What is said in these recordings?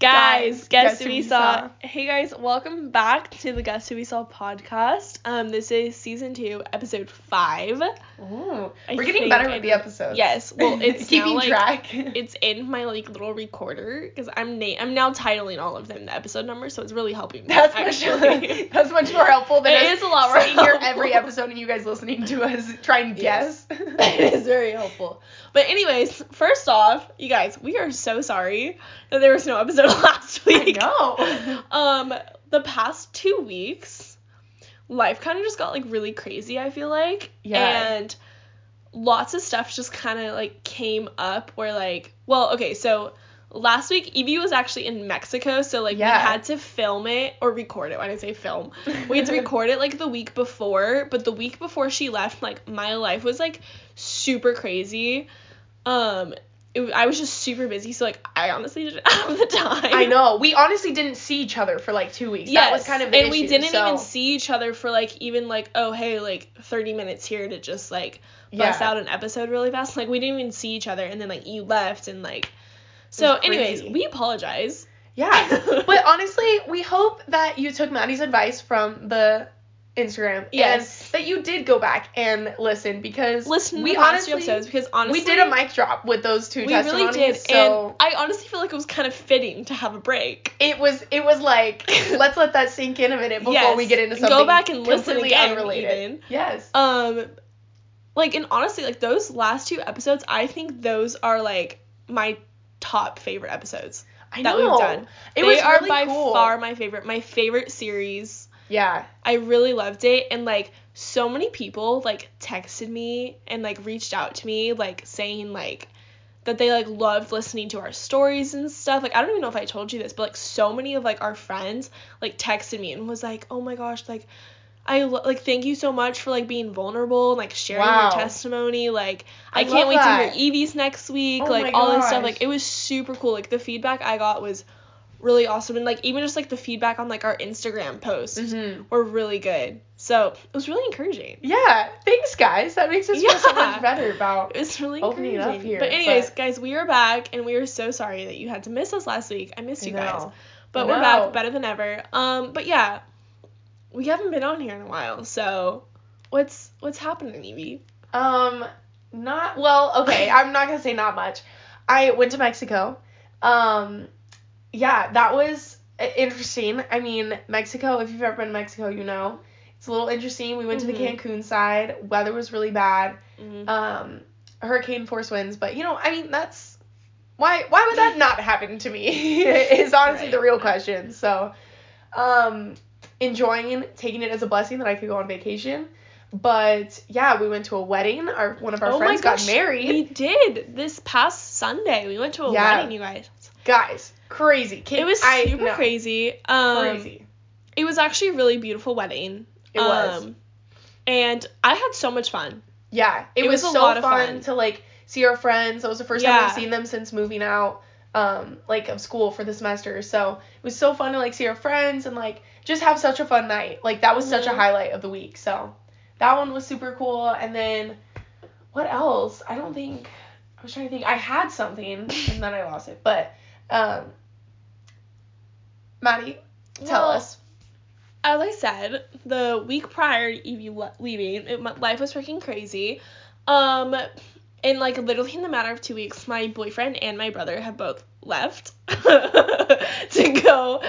Guys, guess, who we saw? Hey guys, welcome back to the Guess Who We Saw podcast. Um, this is season two, episode five. Ooh, I we're getting better with the episodes. Yes, well, it's keeping now, like, track. It's in my like little recorder because I'm na- I'm now titling all of them the episode number, so it's really helping me. that's much actually. that's much more helpful than it is a lot more here every episode and you guys listening to us try and Yes. guess. it is very helpful. But anyways, first off, you guys, we are so sorry that there was no episode last week. I know. Um, the past two weeks, life kind of just got like really crazy. I feel like, Yeah. and lots of stuff just kind of like came up where like, well, okay, so last week Evie was actually in Mexico, so like Yeah. we had to film it or record it. When I say film, we had to record it like the week before, but the week before she left, like my life was like super crazy. Um, it, I was just super busy, so like I honestly didn't have the time. I know. We honestly didn't see each other for like two weeks. that was kind of the and we didn't so- even see each other for like even like oh hey like 30 minutes here to just like bust Yeah. out an episode really fast like we didn't even see each other and then like you left and like so anyways we apologize Yeah. but honestly, we hope that you took Maddie's advice from the Instagram. Yes. That you did go back and listen because listen we the past two honestly episodes because honestly we did a mic drop with those two we really testimonies. did so and i honestly feel like it was kind of fitting to have a break it was it was like let's let that sink in a minute before Yes. we get into something. Go back and listen again, unrelated. even. Yes. um like and honestly like those last two episodes i think those are like my top favorite episodes I that know. we've done. It they was are really by cool. far my favorite. My favorite series. Yeah. I really loved it, and like so many people like texted me and like reached out to me like saying like that they like loved listening to our stories and stuff. Like I don't even know if I told you this, but like so many of like our friends like texted me and was like, "Oh my gosh, like I lo- like thank you so much for like being vulnerable and like sharing Wow. your testimony. Like I I, can't wait that. to hear Evie's next week. Oh like all this stuff. Like it was super cool. Like the feedback I got was really awesome and like even just like the feedback on like our Instagram posts Mhm. were really good. So it was really encouraging. Yeah. Thanks, guys. That makes us feel so much better about. it's really Opening it encouraging. up here, but anyways, but- guys, we are back and we are so sorry that you had to miss us last week. I missed I you guys. But we're back better than ever. Um but yeah, we haven't been on here in a while. So what's what's happening, Evie? Um, not well. Okay, I'm not gonna say not much. I went to Mexico. Um, yeah, that was interesting. I mean, Mexico. If you've ever been to Mexico, you know it's a little interesting. We went to the Mhm. Cancun side. Weather was really bad. Mhm. Um, hurricane force winds. But you know, I mean, that's why. Why would that not happen to me? is honestly Right. the real question. So, um, enjoying taking it as a blessing that I could go on vacation. But yeah, we went to a wedding. Our one of our oh friends my gosh, got married. We did this past Sunday. We went to a Yeah. wedding, you guys. Guys, crazy. It was I, super no, crazy. Um, Crazy. It was actually a really beautiful wedding. It was. Um, and I had so much fun. Yeah, it, it was, was so fun, fun. to like see our friends. That was the first time Yeah. we've seen them since moving out, um, like of school for the semester. So it was so fun to like see our friends and like just have such a fun night. Like that was such a Mhm. highlight of the week. So that one was super cool. And then what else? I don't think I was trying to think. I had something and then I lost it. But um, Maddie, tell Well, us. As I said, the week prior to Evie leaving, it, my life was freaking crazy. Um, and like literally in the matter of two weeks, my boyfriend and my brother have both left to go.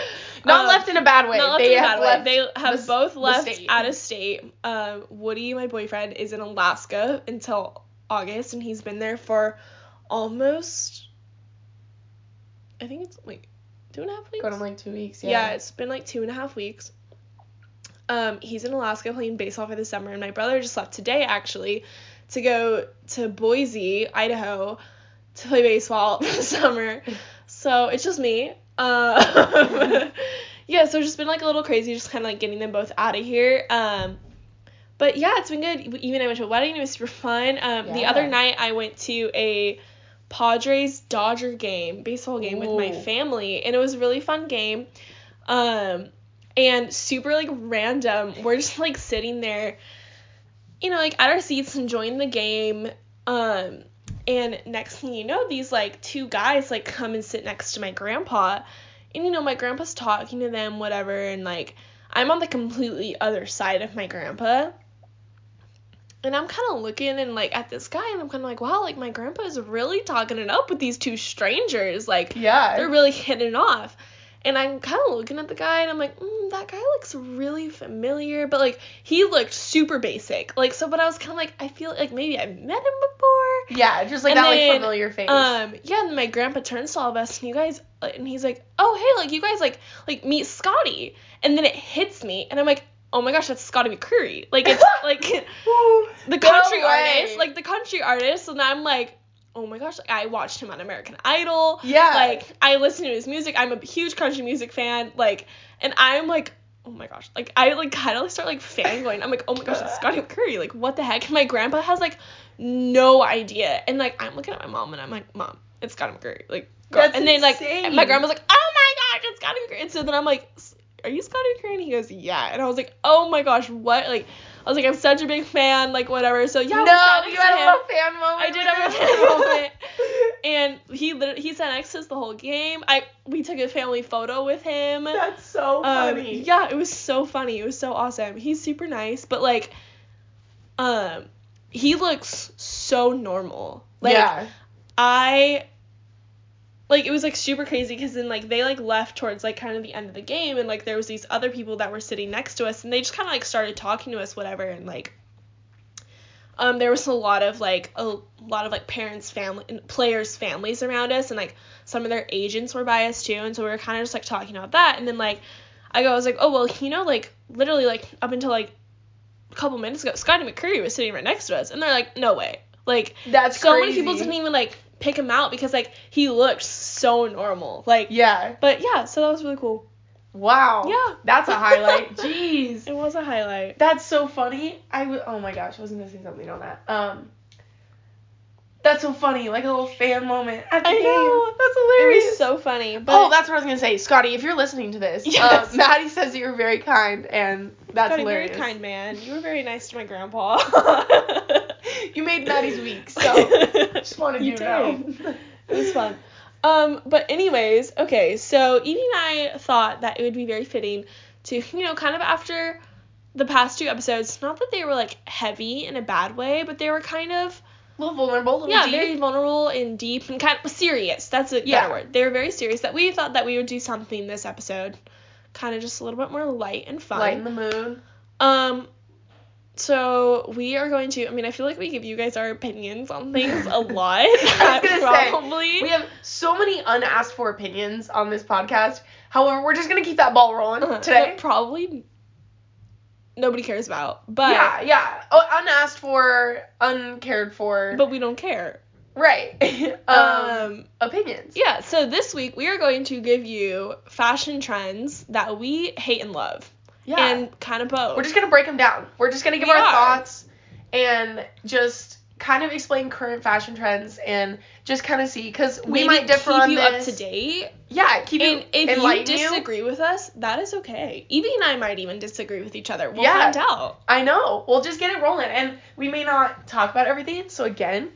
Not um, left in a bad way. Left they have bad way. left They have the both left out of state. Um, Woody, my boyfriend, is in Alaska until August, and he's been there for almost. I think it's like two and a half weeks. Going on like two weeks. yeah. Yeah. it's been like two and a half weeks. Um, he's in Alaska playing baseball for the summer, and my brother just left today actually to go to Boise, Idaho, to play baseball for the summer. So it's just me. Um, yeah, so it's just been like a little crazy, just kind of like getting them both out of here. Um, but yeah, it's been good. Even I went to a wedding; it was super fun. Um, the other night I went to a Padres Dodger game, baseball game with my family, and it was a really fun game. Um, and super like random. We're just like sitting there, you know, like at our seats enjoying the game. Um, and next thing you know, these like two guys like come and sit next to my grandpa, and you know my grandpa's talking to them whatever and like I'm on the completely other side of my grandpa. And I'm kind of looking and like at this guy and I'm kind of like, wow, like my grandpa is really talking it up with these two strangers. Like Yeah. they're really hitting off. And I'm kind of looking at the guy and I'm like, mm, that guy looks really familiar, but like he looked super basic. Like so, but I was kind of like, I feel like maybe I've met him before. yeah, just like And that then, like familiar face. Um, yeah, and then my grandpa turns to all of us, and you guys, and he's like, "Oh, hey, like you guys like like meet Scotty," and then it hits me, and I'm like, "Oh my gosh, that's Scotty McCreery!" Like it's like the country artist, like the country artist, and I'm like, "Oh my gosh!" Like I watched him on American Idol. Yeah. Like I listen to his music. I'm a huge country music fan. Like, and I'm like. Oh my gosh, like I like kind of start like fangirling. I'm like, oh my gosh, it's Scotty McCreery. Like, what the heck? And my grandpa has like no idea. And like I'm looking at my mom and I'm like, Mom, it's Scotty McCreery. Like girl. That's and then like insane. my grandma's like, Oh my gosh, it's Scotty McCreery. And so then I'm like, "S- Are you Scotty McCreery? And he goes, Yeah. And I was like, Oh my gosh, what? Like I was like, I'm such a big fan, like whatever. So yeah, no, you had a little fan moment. I did have a fan moment. And he literally he sat next to us the whole game. I we took a family photo with him. That's so Um, funny. yeah, it was so funny. It was so awesome. He's super nice, but like, um, he looks so normal. Like yeah. I, like it was like super crazy because then like they like left towards like kind of the end of the game and like there was these other people that were sitting next to us and they just kind of like started talking to us whatever and like. Um, there was a lot of like a lot of like parents, family, and players' families around us, and like some of their agents were by us too, and so we were kind of just like talking about that, and then like I go, I was like, oh well, you know, like literally like up until like a couple minutes ago, Scotty McCreery was sitting right next to us, and they're like, no way, like That's so crazy. many people didn't even like pick him out because like he looked so normal, like Yeah. but yeah, so that was really cool. Wow. Yeah. That's a highlight. Jeez. It was a highlight. That's so funny. I w- oh my gosh, I was gonna say something on that. Um. That's so funny, like a little fan moment at the I game. know. That's It hilarious. was so funny. But oh, that's what I was gonna say, Scotty. If you're listening to this, Yes. uh, Maddie says that you're very kind, and that's Scotty, hilarious. very kind man. You were very nice to my grandpa. You made Maddie's week, so just wanted you, to know. It was fun. Um, but anyways, okay, so Evie and I thought that it would be very fitting to, you know, kind of after the past two episodes, not that they were like heavy in a bad way, but they were kind of a little vulnerable, a little yeah, deep. very vulnerable and deep and kind of serious. That's a Yeah. better word. They were very serious that we thought that we would do something this episode, kind of just a little bit more light and fun. lighten the mood. Um, so we are going to. I mean, I feel like we give you guys our opinions on things a lot. Gonna say, probably. We have so many unasked for opinions on this podcast. However, we're just gonna keep that ball rolling Uh, today. that probably nobody cares about, but yeah, yeah. Oh, unasked for, uncared for. but we don't care. right. um, Um, opinions. yeah. So this week we are going to give you fashion trends that we hate and love, Yeah. and kind of both. we're just gonna break them down. We're just gonna give We our are. thoughts and just kind of explain current fashion trends and just kind of see because we Maybe might differ keep on you this. up to date. Yeah, keep And you if you disagree with us, that is okay. Evie and I might even disagree with each other. We'll Yeah. find out. I know. We'll just get it rolling. And we may not talk about everything. So, again,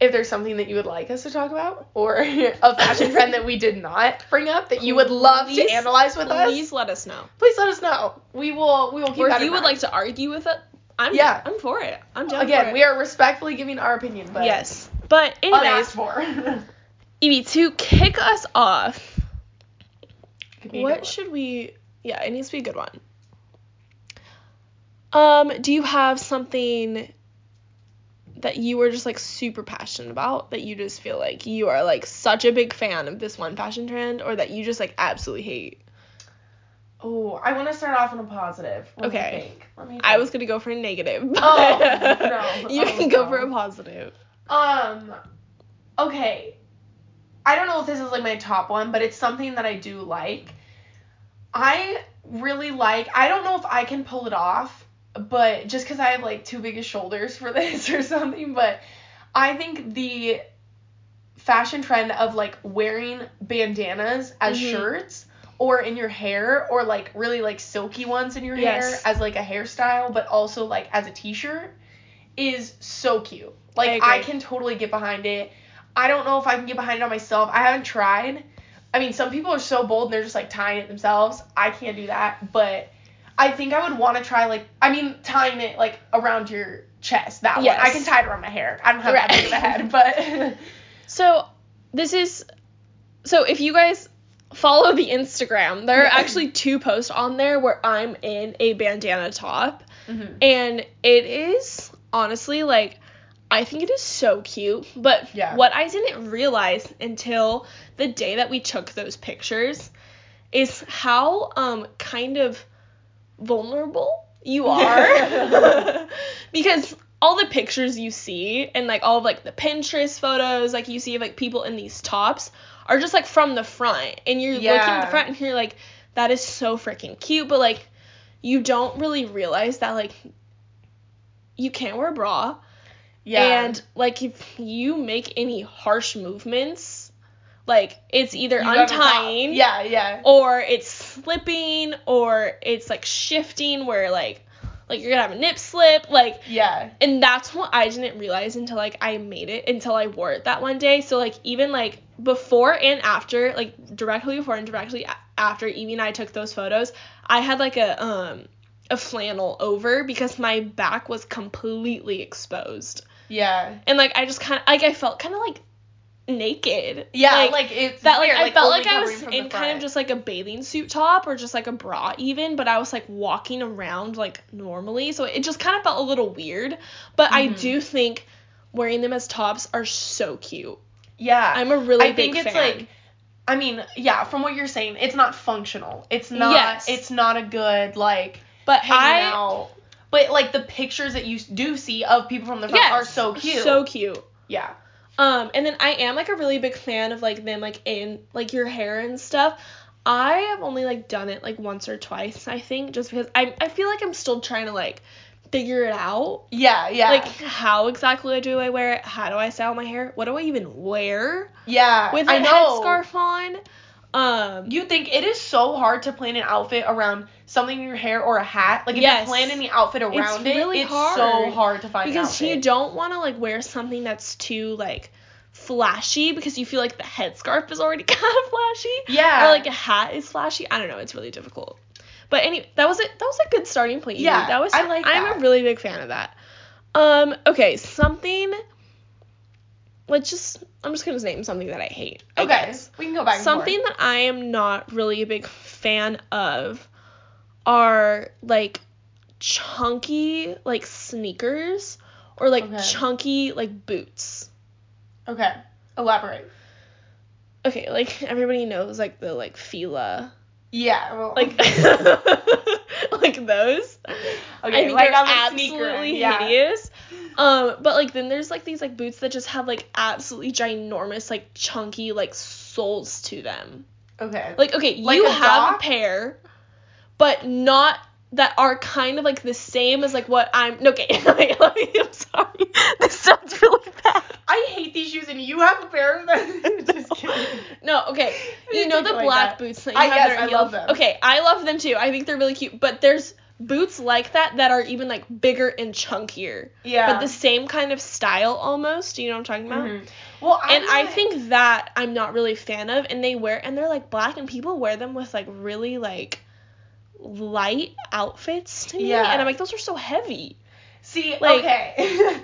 if there's something that you would like us to talk about or a fashion trend that we did not bring up that you would love Please- to analyze with us, Please let us know. please let us know. We will we will keep Or if you would like to argue with it, I'm Yeah. I'm for it. I'm down for Again, it. we are respectfully giving our opinion, but yes. But anyways, for. Evie, to kick us off, Could be a good what should we? Yeah, it needs to be a good one. Um, do you have something that you were just like super passionate about that you just feel like you are like such a big fan of this one fashion trend or that you just like absolutely hate? Oh, I want to start off on a positive. Let Okay. think. Let me I was gonna go for a negative. Oh, no. you Oh, can go no. for a positive. Um, okay. I don't know if this is like my top one, but it's something that I do like. I really like, I don't know if I can pull it off, but just because I have like too big of shoulders for this or something, but I think the fashion trend of like wearing bandanas as Mhm. shirts or in your hair or like really like silky ones in your hair as like a hairstyle, but also like as a t shirt is so cute. Like I I, can totally get behind it. I don't know if I can get behind it on myself. I haven't tried, I mean, some people are so bold and they're just like tying it themselves. I can't do that, but I think I would want to try like I mean tying it like around your chest. That Yes. one I can tie it around my hair. I don't have that Right. big of a head, but So this is so if you guys follow the Instagram, there are actually two posts on there where I'm in a bandana top Mhm. and it is honestly like I think it is so cute, but Yeah. what I didn't realize until the day that we took those pictures is how um kind of vulnerable you are. Because all the pictures you see and like all of like the Pinterest photos like you see of like people in these tops are just like from the front. And you're looking at the front and you're like that is so freaking cute. But like you don't really realize that like you can't wear a bra. Yeah. and like if you make any harsh movements like it's either You untying Yeah, yeah. or it's slipping or it's like shifting where like like you're gonna have a nip slip like Yeah. and that's what I didn't realize until like I made it until I wore it that one day so like even like before and after like directly before and directly after Evie and I took those photos I had like a um a flannel over because my back was completely exposed Yeah. and like I just kind of like I felt kind of like naked Yeah, like, it's that like weird, I felt like I was in kind of just like a bathing suit top or just like a bra even, but I was like walking around like normally, so it just kind of felt a little weird. But I Mhm. do think wearing them as tops are so cute. Yeah. I'm a really. I big think it's fan. like I mean, yeah, from what you're saying, it's not functional. It's not Yes. it's not a good like but I out. But like the pictures that you do see of people from the front yes, are so cute. So cute. yeah. Um, and then I am like a really big fan of like them like in like your hair and stuff. I have only like done it like once or twice, I think, just because I I feel like I'm still trying to like figure it out. Yeah, yeah. Like how exactly do I wear it? How do I style my hair? What do I even wear yeah. with I a know. headscarf on? Um, You think it is so hard to plan an outfit around something in your hair or a hat? Like if Yes. you're planning the outfit around it, It's really it's hard. so hard to find because you don't want to like wear something that's too like flashy because you feel like the headscarf is already kind of flashy. Yeah. or like a hat is flashy. I don't know. It's really difficult. But anyway, that was it. That was a good starting point. Yeah, that was. I like I'm that. a really big fan of that. Um. Okay. Something. Let's just. I'm just gonna name something that I hate. I okay. guess. We can go back Something that I am not really a big fan of are like chunky like sneakers or like Okay. chunky like boots. Okay. Elaborate. Okay, like everybody knows like the like Fila Yeah. Well, like like those. Okay, I think like they're on the sneaker, absolutely yeah. hideous. Um, but like then there's like these like boots that just have like absolutely ginormous like chunky like soles to them. okay. Like okay, Like you a have Doc? a pair, but not that are kind of like the same as like what I'm. no, Okay. I'm sorry. This sounds really. I hate these shoes, and you have a pair of them. Just kidding. No, okay. You know the like black that. boots that you I- have yes, I heel- love them. Okay, I love them too. I think they're really cute. But there's boots like that that are even like bigger and chunkier, Yeah. but the same kind of style almost. Do you know what I'm talking about? Mhm. Well, I'm And I think that I'm not really a fan of. And they wear and they're like black, and people wear them with like really like light outfits to me. Yeah. And I'm like, those are so heavy. See, Like- okay.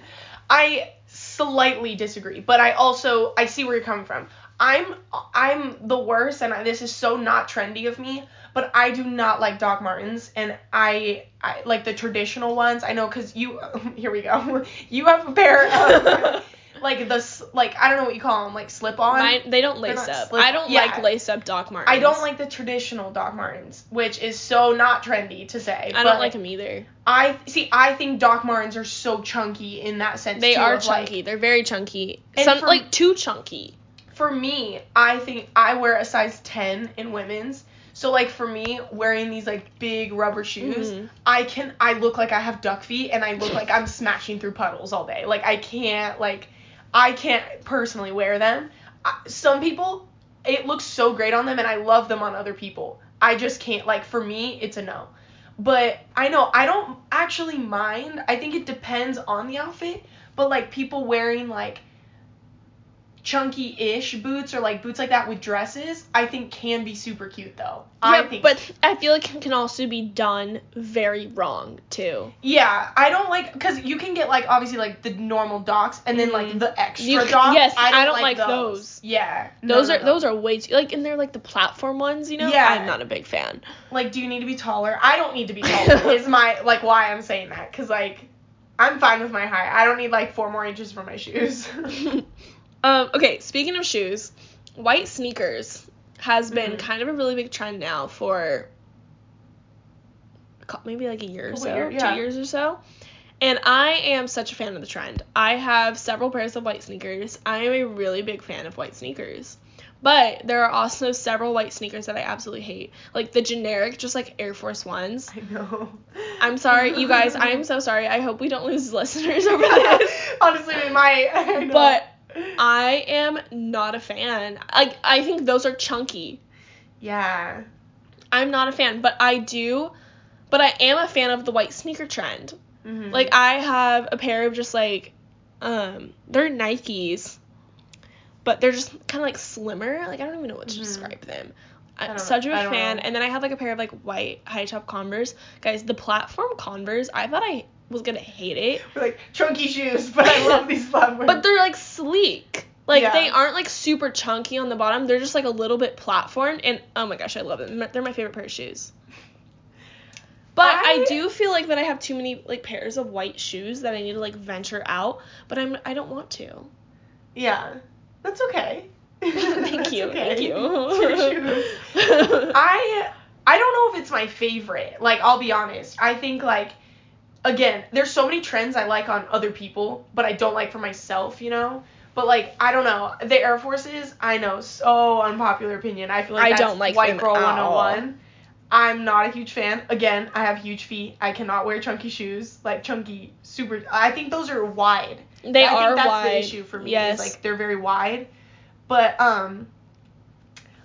I slightly disagree, but I also I see where you're coming from. I'm I'm the worst, and I, this is so not trendy of me. But I do not like Doc Martens, and I, I like the traditional ones. I know because you. Here we go. You have a pair of like the like I don't know what you call them, like slip on. Mine, they don't lace up. slip- I don't yeah. like lace up Doc Martens. I don't like the traditional Doc Martens, which is so not trendy to say. I but don't like them either. I see. I think Doc Martens are so chunky in that sense. They too, are of, like, chunky. They're very chunky. Some for- like too chunky. for me, I think I wear a size 10 in women's. So like for me, wearing these like big rubber shoes, Mhm. I can I look like I have duck feet and I look like I'm smashing through puddles all day. Like I can't like I can't personally wear them. Some people it looks so great on them and I love them on other people. I just can't like for me it's a no. But I know I don't actually mind. I think it depends on the outfit, but like people wearing like chunky-ish boots or like boots like that with dresses, I think can be super cute though. I Yeah, think but I feel like it can also be done very wrong too. Yeah, I don't like because you can get like obviously like the normal docs and then like Mhm. the extra You- docs. yes, I don't like those. Yeah, Those no, are no. those are way too like and they're like the platform ones, you know? Yeah. I'm not a big fan. like. Do you need to be taller? I don't need to be taller. is my like why I'm saying that because like I'm fine with my height. I don't need like four more inches for my shoes. um, okay, speaking of shoes, white sneakers has been Mhm. kind of a really big trend now for maybe like a year or so, year- yeah. two years or so. And I am such a fan of the trend. I have several pairs of white sneakers. I am a really big fan of white sneakers. But there are also several white sneakers that I absolutely hate. Like the generic, just like Air Force Ones. I know. I'm sorry, you guys. I am so sorry. I hope we don't lose listeners over this. Honestly, we might. But I am not a fan. Like I think those are chunky. yeah. I'm not a fan, but I do but I am a fan of the white sneaker trend. Mhm. Like I have a pair of just like um they're Nikes. But they're just kind of like slimmer. Like I don't even know what to Mhm. describe them. I'm such a fan. know. And then I have like a pair of like white high top Converse. Guys, the platform Converse, I thought I was gonna hate it. We're like chunky shoes, but I love these platforms. But they're like sleek. Like Yeah. they aren't like super chunky on the bottom. They're just like a little bit platformed and oh my gosh, I love them. They're my favorite pair of shoes. But I, I- do feel like that I have too many like pairs of white shoes that I need to like venture out, but I'm I don't want to. yeah, that's okay. thank you. okay. Thank you. It's your shoes. I I don't know if it's my favorite. Like I'll be honest. I think like again, there's so many trends I like on other people, but I don't like for myself, you know? But like I don't know. The Air Forces, I know, so unpopular opinion. I feel like I that's don't like white girl at 101. I'm not a huge fan. Again, I have huge feet. I cannot wear chunky shoes. Like chunky super I think those are wide. they I are think that's wide. the issue for me. Yes. Is like they're very wide. But um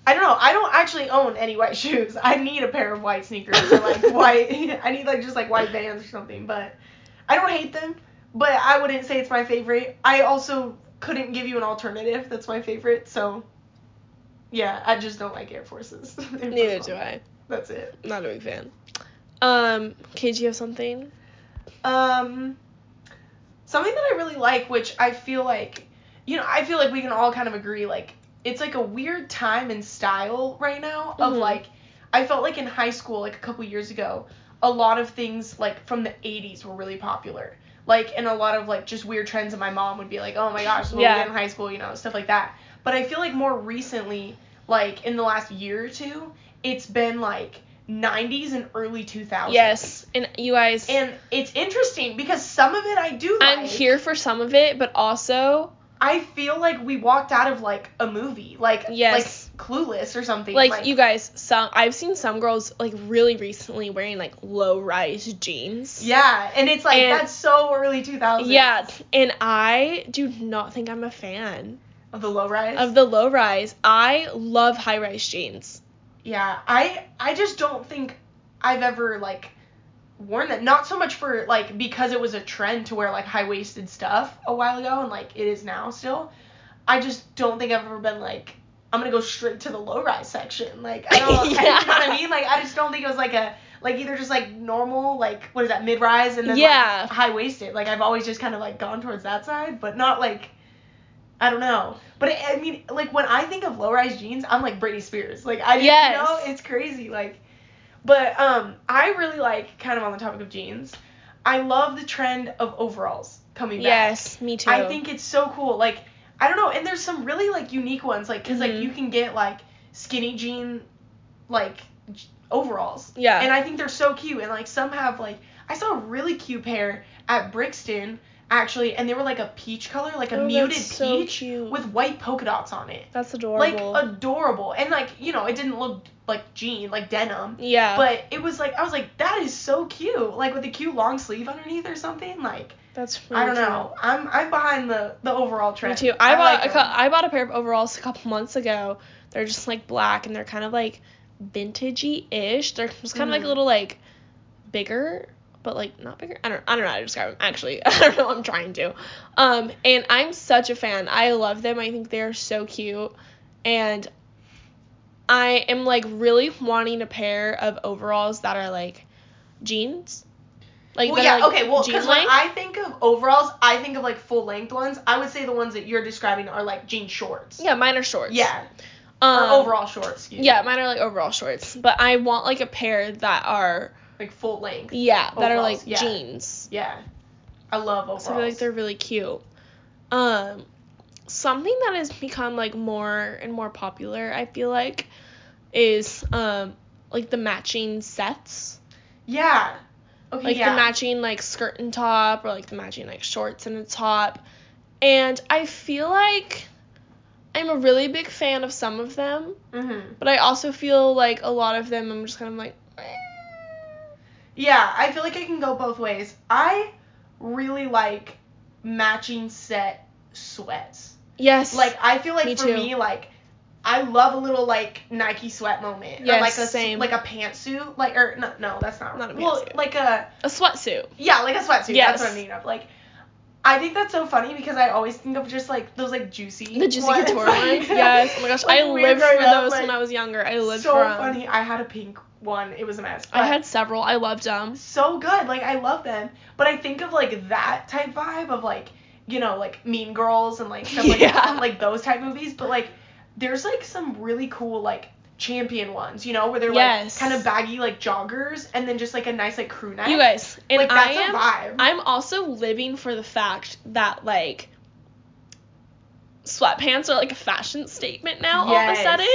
I don't know. I don't actually own any white shoes. I need a pair of white sneakers or like white I need like just like white vans or something, but I don't hate them, but I wouldn't say it's my favorite. I also couldn't give you an alternative that's my favorite, so yeah, I just don't like Air Forces. Air Neither Force do I. That's it. Not a big fan. Um, okay, do you have something? Um, something that I really like, which I feel like, you know, I feel like we can all kind of agree, like, it's like a weird time and style right now of Mhm. like, I felt like in high school, like a couple years ago, a lot of things like from the 80s were really popular. Like, and a lot of like just weird trends, and my mom would be like, oh my gosh, what Yeah. we did in high school, you know, stuff like that. But I feel like more recently, like in the last year or two, it's been like 90s and early 2000s. Yes, and you guys, And it's interesting because some of it I do like. I'm here for some of it, but also I feel like we walked out of like a movie, like Yes. like Clueless or something. like, you guys, some I've seen some girls like really recently wearing like low rise jeans. Yeah, and it's like And- that's so early 2000s. Yeah, and I do not think I'm a fan Of the low rise. of the low rise. I love high rise jeans. yeah, I I just don't think I've ever like worn that. Not so much for like because it was a trend to wear like high waisted stuff a while ago and like it is now still. I just don't think I've ever been like I'm gonna go straight to the low rise section. Like I don't, you know what I mean? Like I just don't think it was like a like either just like normal like what is that mid rise and then Yeah. like, high waisted. Like I've always just kind of like gone towards that side, but not like I don't know. But it, I mean, like when I think of low rise jeans, I'm like Britney Spears. Like I, Yes. you know, it's crazy. Like, but um, I really like kind of on the topic of jeans. I love the trend of overalls coming back. Yes, me too. I think it's so cool. Like I don't know, and there's some really like unique ones. Like because like Mhm. you can get like skinny jean, like j- overalls. Yeah. And I think they're so cute. And like some have like I saw a really cute pair at Brixton actually, and they were like a peach color, like a Oh, muted so peach cute. with white polka dots on it. That's adorable. Like adorable. And like, you know, it didn't look like jean, like denim. yeah. But it was like I was like, that is so cute. Like with a cute long sleeve underneath or something. Like that's really I don't cute. know. I'm I'm behind the the overall trend. Me too. I, bought like a I bought a pair of overalls a couple months ago. They're just like black and they're kind of like vintagey ish. They're just kind of like a little like bigger but like not bigger. I don't I don't know how to describe them actually. I don't know. I'm trying to. Um, and I'm such a fan. I love them. I think they're so cute, and I am like really wanting a pair of overalls that are like jeans. Like well, yeah, are, like, okay, well, because when. I think of overalls, I think of like full length ones. I would say the ones that you're describing are like jean shorts. yeah, mine are shorts. Yeah. Um, or overall shorts, excuse Yeah, me. mine are like overall shorts, but I want like a pair that are Like full length. yeah that are like yeah. jeans. Yeah. I love overalls. So I feel like they're really cute. Um, something that has become like more and more popular, I feel like, is um like the matching sets, Yeah. Okay, like yeah. the matching like skirt and top, or like the matching like shorts and a top, and I feel like I'm a really big fan of some of them, Mhm. but I also feel like a lot of them I'm just kind of like. eh. Yeah, I feel like I can go both ways. I really like matching set sweats. Yes. Like I feel like Me for too. me, like I love a little like Nike sweat moment. or Yes, like a same. like a pantsuit. Like or no no that's not, Not a pantsuit. well like a a sweatsuit. yeah like a sweatsuit. Yes. That's what I'm thinking of. Like I think that's so funny because I always think of just like those like juicy The Juicy ones, Couture ones. Yes. Oh my gosh, like, I when we were lived for up, those like, when I was younger. I lived so for 'em. funny. I had a pink one. It was a mess. I had several. I loved them. so good. Like I love them. But I think of like that type vibe of like, you know, like Mean Girls and like stuff like Yeah. that, like those type movies. But like there's like some really cool like champion ones, you know, where they're Yes. like kind of baggy like joggers and then just like a nice like crew neck. You guys, and like I that's am a vibe. I'm also living for the fact that like sweatpants are like a fashion statement now all of a sudden.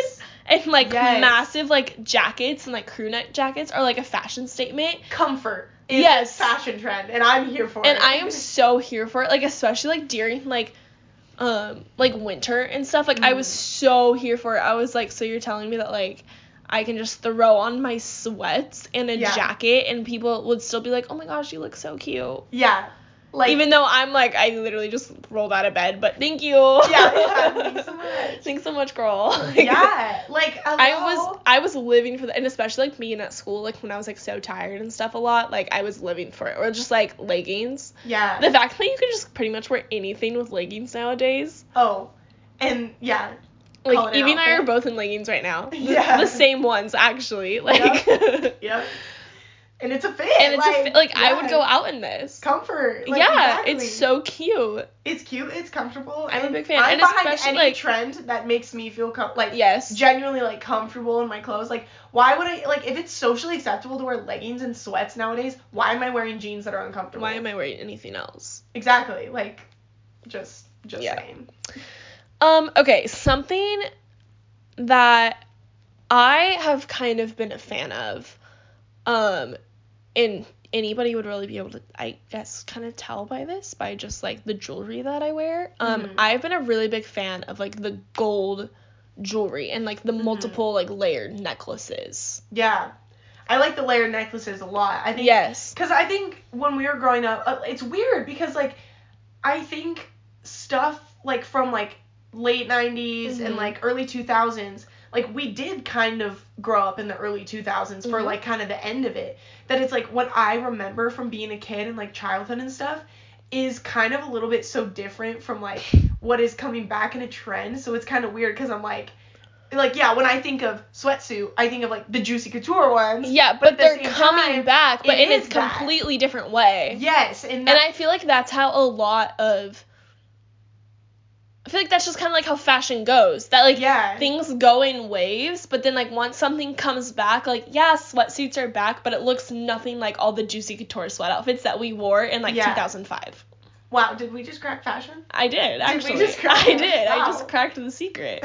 And like Yes. massive like jackets and like crew neck jackets are like a fashion statement. Comfort is Yes. fashion trend and I'm here for And it. And I am so here for it. Like especially like during like um like winter and stuff. Like I was Mhm. so here for it. I was like, so you're telling me that like I can just throw on my sweats and a Yeah. jacket and people would still be like, Oh my gosh, you look so cute. Yeah. Like Even though I'm like I literally just rolled out of bed, but thank you. Yeah, yeah, thanks so much. Thanks so much, girl. Yeah. Like hello. I was I was living for that, and especially like being at school, like when I was like so tired and stuff a lot, like I was living for it. Or just like leggings. Yeah. The fact that you can just pretty much wear anything with leggings nowadays. oh. And yeah. Like Call it an Evie and I are both in leggings right now. The, Yeah. the same ones actually. Like Yep. And it's a fit. and it's like, a, fit. like I would go out in this. Comfort. Like, yeah, exactly. it's so cute. It's cute. It's comfortable. I'm a big fan, I'm and behind especially, any like- trend that makes me feel com- like Yes. genuinely like comfortable in my clothes. Like, why would I like if it's socially acceptable to wear leggings and sweats nowadays? Why am I wearing jeans that are uncomfortable? Why am I wearing anything else? Exactly. Like, just just Yeah. saying. Um, okay, something that I have kind of been a fan of, um, and anybody would really be able to, I guess, kind of tell by this, by just like the jewelry that I wear. Um, Mhm. I've been a really big fan of like the gold jewelry and like the Mhm. multiple like layered necklaces. Yeah. I like the layered necklaces a lot. I think Yes. Because I think when we were growing up, uh, it's weird because like I think stuff like from like late 90s and Mhm. like early 2000s, like we did kind of grow up in the early 2000s for Mhm. like kind of the end of it. That it's like what I remember from being a kid and like childhood and stuff is kind of a little bit so different from like what is coming back in a trend. So it's kind of weird because I'm like, like yeah, when I think of sweatsuit, I think of like the Juicy Couture ones. Yeah, But but, the they're coming time, back, but it in a that. completely different way. Yes, and, And I feel like that's how a lot of I feel like that's just kind of like how fashion goes. That like yeah, things go in waves, but then like once something comes back, like yeah, sweatsuits are back, but it looks nothing like all the juicy couture sweat outfits that we wore in like Yeah. 2005. wow, did we just crack fashion? I did actually. Did we just crack I it? did. I just cracked the secret.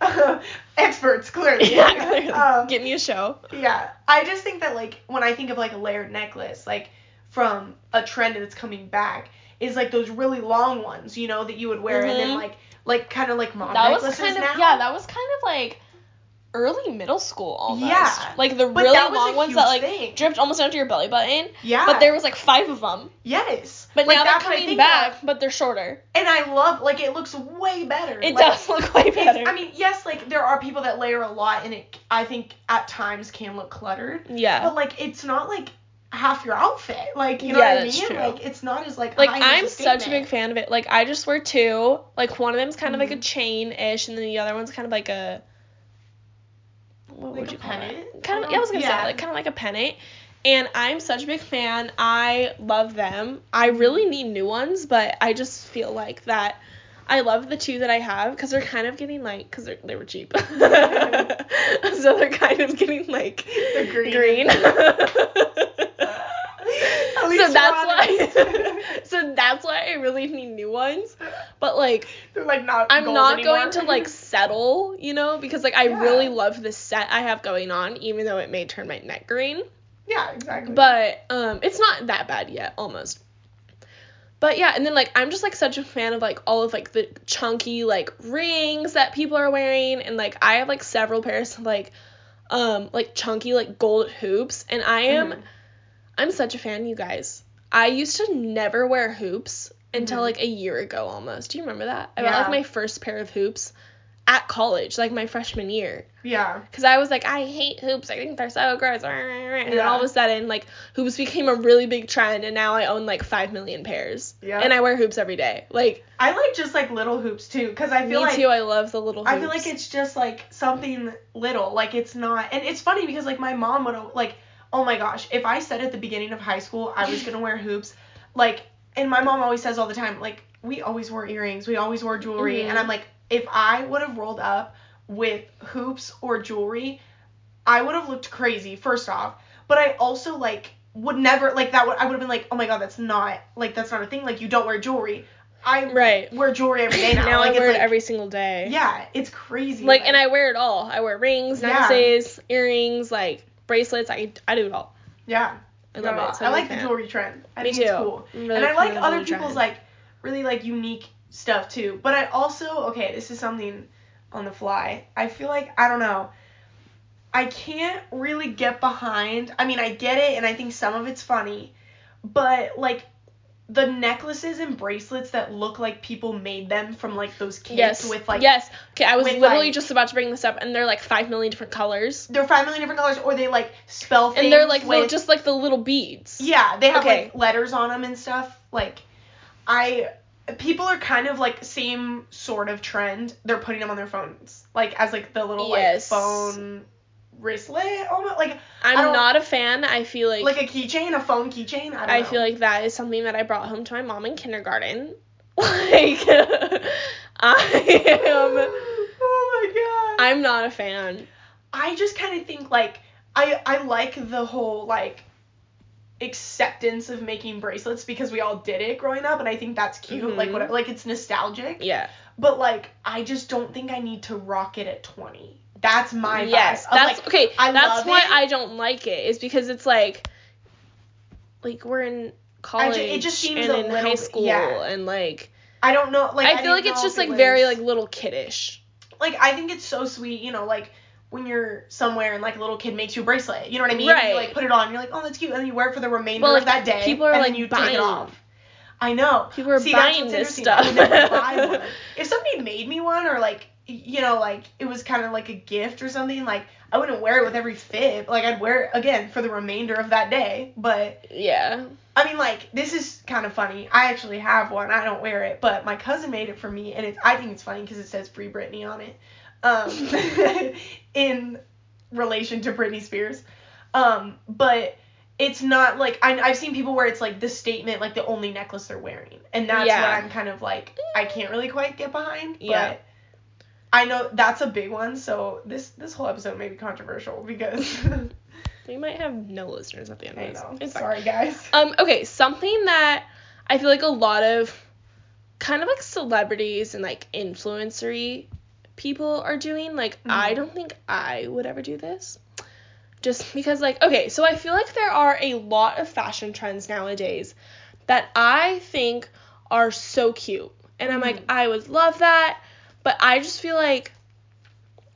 Experts, clearly. yeah, clearly. Um, Get me a show. yeah, I just think that like when I think of like a layered necklace, like from a trend that's coming back, is like those really long ones, you know, that you would wear, and then Mhm. like like kind of like mom That was necklaces kind of now. yeah, that was kind of like early middle school almost. Yeah. Like the But really was long ones that like thing. dripped almost down to your belly button. yeah, But there was like five of them. yes, But Like, now they're that's what I coming back, of. but they're shorter. and I love like it looks way better. It Like, does look way better. I mean, yes, like there are people that layer a lot, and it I think at times can look cluttered. yeah. But like it's not like half your outfit. Like you know Yeah, what I mean? true. Like it's not as like Like I'm a such a big fan of it. Like I just wear two. Like one of them's kind of like a Mhm. chain ish, and then the other one's kind of like a. What Like would you call pennant? it? Kind of. Yeah, I was gonna yeah. say like kind of like a pennant. And I'm such a big fan. I love them. I Mm-hmm. really need new ones, but I just feel like that. I love the two that I have because they're kind of getting like because they were cheap, so they're kind of getting like They're green. green. At least so that's why. so that's why I really need new ones. But like, They're like not. I'm not anymore. going to like settle, you know, because like I Yeah. really love the set I have going on, even though it may turn my neck green. Yeah, exactly. But um, it's not that bad yet, almost. But yeah, and then like I'm just like such a fan of like all of like the chunky like rings that people are wearing, and like I have like several pairs of like um like chunky like gold hoops, and I am Mhm. I'm such a fan, you guys. I used to never wear hoops until Mhm. like a year ago almost. Do you remember that? I got like my first pair of hoops at college, like my freshman year. Yeah. Cause I was like, I hate hoops. I think they're so gross. And then all of a sudden, like hoops became a really big trend, and now I own like five million pairs. Yeah. And I wear hoops every day. Like I like just like little hoops too, because I me feel like Me too. I love the little. Hoops. I feel like it's just like something little. Like it's not, and it's funny because like my mom would like, oh my gosh, if I said at the beginning of high school I was gonna wear hoops, like, and my mom always says all the time, like we always wore earrings, we always wore jewelry, Mhm. and I'm like, if I would have rolled up with hoops or jewelry, I would have looked crazy first off, but I also like would never like that would I would have been like, oh my god, that's not like that's not a thing. Like you don't wear jewelry. I Right. wear jewelry every day now. now like, I wear it's it like, every single day. yeah, it's crazy. Like, and I wear it all. I wear rings, Yeah. necklaces, earrings, like bracelets. I I do it all. yeah, I love it. So I like the jewelry trend. I Me think too. it's cool. Really and I like other jewelry people's trend. like really like unique stuff too. But I also okay, this is something on the fly. I feel like I don't know. I can't really get behind. I mean, I get it and I think some of it's funny, but like the necklaces and bracelets that look like people made them from like those kits Yes. with like yes. Okay, I was literally like- just about to bring this up, and they're like five million different colors, they're five million different colors or they like spell things and they're like with just like the little beads. Yeah, they have Okay. like letters on them and stuff. Like, I people are kind of like same sort of trend. They're putting them on their phones, like as like the little Yes. like phone wristlet, almost like I'm don't- a fan. I feel like, like a keychain, a phone keychain. I don't I feel like that is something that I brought home to my mom in kindergarten. Like I am oh my god. I'm not a fan. I just kind of think like I I like the whole like acceptance of making bracelets because we all did it growing up and I think that's cute. Like Mhm. what like it's nostalgic. Yeah. But like, I just don't think I need to rock it at 20. That's my vibe. yes. Of, That's like, okay. I that's why it. I don't like it. Is because it's like like we're in college it just seems and a in little high bit- school yeah. and like I don't know. Like I I feel like it's just it like very like little kiddish. like I think it's so sweet. You know, like when you're somewhere and like a little kid makes you a bracelet. You know what I mean? Right. You like put it on. You're like, oh, that's cute, and then you wear it for the remainder Well, of that day. people are, and like, then you buying take it off. I know. People are See, buying this stuff. I buy one. If somebody made me one or like you know like it was kind of like a gift or something like I wouldn't wear it with every fit. Like I'd wear it again for the remainder of that day. But yeah. I mean like this is kind of funny. I actually have one. I don't wear it, but my cousin made it for me and it's I think it's funny because it says Free Britney on it. Um in relation to Britney Spears. Um but it's not like I, I've seen people where it's like the statement, like the only necklace they're wearing, and that's Yeah. what I'm kind of like. I can't really quite get behind. Yeah. I know that's a big one, so this this whole episode may be controversial because We might have no listeners at the end I of this. know. It's fine. Sorry guys. Um, okay, something that I feel like a lot of kind of like celebrities and like influencery people are doing. Like, I Mhm. don't think I would ever do this. Just because, like, okay, so I feel like there are a lot of fashion trends nowadays that I think are so cute. And I'm like, Mhm. I would love that. But I just feel like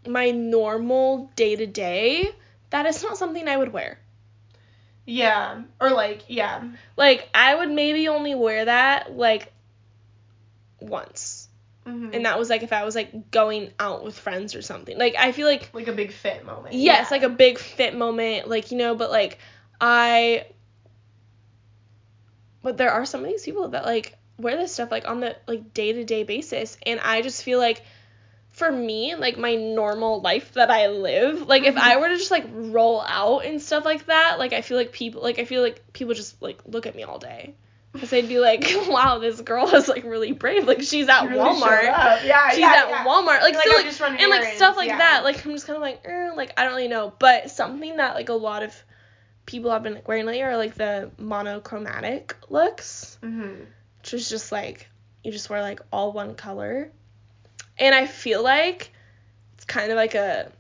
my normal day to day, that is not something I would wear. Yeah. Or like yeah. Like I would maybe only wear that like once. Mm-hmm. And that was like if I was like going out with friends or something. Like I feel like like a big fit moment. yes, Yeah. like a big fit moment, like you know, but like I but there are some of these people that like wear this stuff like on the like day to day basis, and I just feel like for me, like my normal life that I live, like if I were to just like roll out and stuff like that, like I feel like people like I feel like people just like look at me all day. Cause they'd be like, "Wow, this girl is like really brave. Like she's at really Walmart. Yeah, She's yeah, at yeah. Walmart. Like, Like, so like and like stuff like yeah. that. Like I'm just kind of like, eh, like I don't really know. But something that like a lot of people have been like wearing lately are like the monochromatic looks, Mm-hmm. which is just like you just wear like all one color, and I feel like it's kind of like a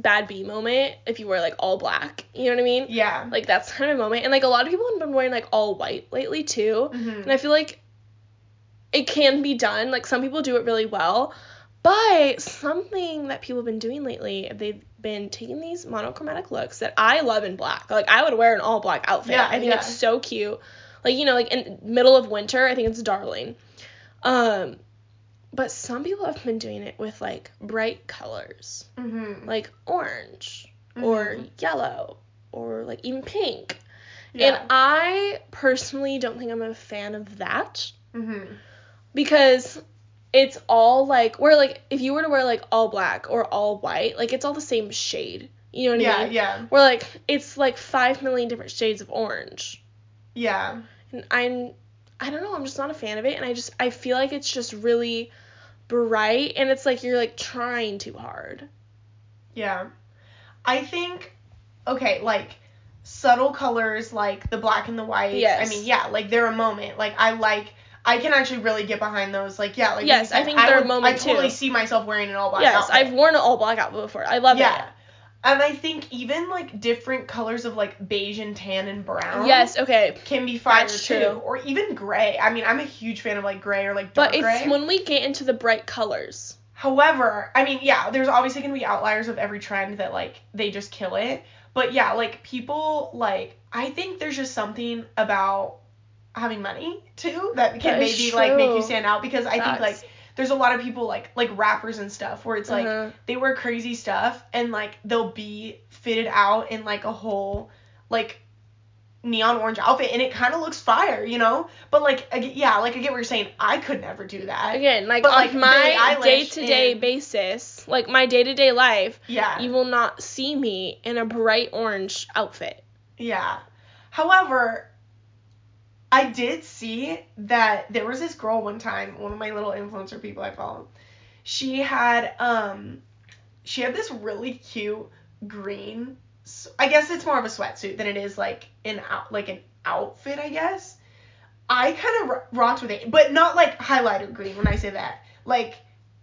bad B moment if you wear like all black. You know what I mean? Yeah. Like that's kind of a moment, and like a lot of people have been wearing like all white lately too. Mm-hmm. And I feel like it can be done. Like some people do it really well. But something that people have been doing lately, they've been taking these monochromatic looks that I love in black. Like I would wear an all black outfit. Yeah, I think yeah. it's so cute. Like you know, like in middle of winter, I think it's darling. Um but some people have been doing it with like bright colors, Mm-hmm. like orange or Mhm. yellow or like even pink. Yeah. And I personally don't think I'm a fan of that mm-hmm. because it's all like where like if you were to wear like all black or all white, like it's all the same shade. You know what Yeah, I mean? Yeah, yeah, Where like it's like five million different shades of orange. yeah. And I'm I don't know, I'm just not a fan of it and I just I feel like it's just really bright and it's like you're like trying too hard. Yeah. I think okay, like subtle colors like the black and the white. Yes. I mean, yeah, like they're a moment. Like I like I can actually really get behind those. Like yeah, like Yes, said, I think they're a would- moment, I totally too. see myself wearing an all black yes, outfit. I've worn an all black outfit before. I love yeah. it. And I think even like different colors of like beige and tan and brown. Yes, okay. Can be fire That's too, true. or even gray. I mean, I'm a huge fan of like gray or like dark But it's gray. when we get into the bright colors. However, I mean, yeah, there's obviously gonna be outliers of every trend that like they just kill it. But yeah, like people like I think there's just something about having money too that can That is maybe like make you true. stand out because I think Facts. like there's a lot of people like like rappers and stuff where it's like Uh-huh. they wear crazy stuff and like they'll be fitted out in like a whole like neon orange outfit and it kind of looks fire, you know? But like yeah, like I get what you're saying. I could never do that. Again, like But, on like, my day to day and- basis, like my day to day life, Yeah. you will not see me in a bright orange outfit. Yeah. However, I did see that there was this girl one time, one of my little influencer people I follow. She had um she had this really cute green I guess it's more of a sweatsuit than it is like an out like an outfit, I guess. I kind of ro- rocked with it, but not like highlighter green when I say that. Like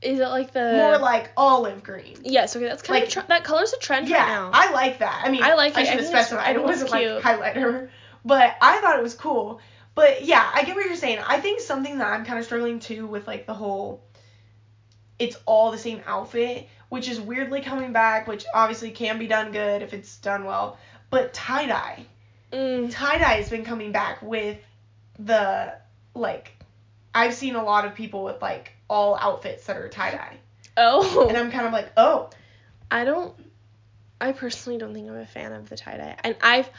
Is it like the more like olive green. Yes, okay, that's kind like- of tre- that color's a trend Yeah, right now. I like that. I mean, I like I it. Should have specified it wasn't like cute. highlighter, but I thought it was cool. But yeah, I get what you're saying. I think something that I'm kind of struggling too with like the whole, it's all the same outfit, which is weirdly coming back, which obviously can be done good if it's done well. But tie dye, Mm, tie dye has been coming back with the like, I've seen a lot of people with like all outfits that are tie dye, oh, and I'm kind of like, oh, I don't. I personally don't think I'm a fan of the tie dye, and I've.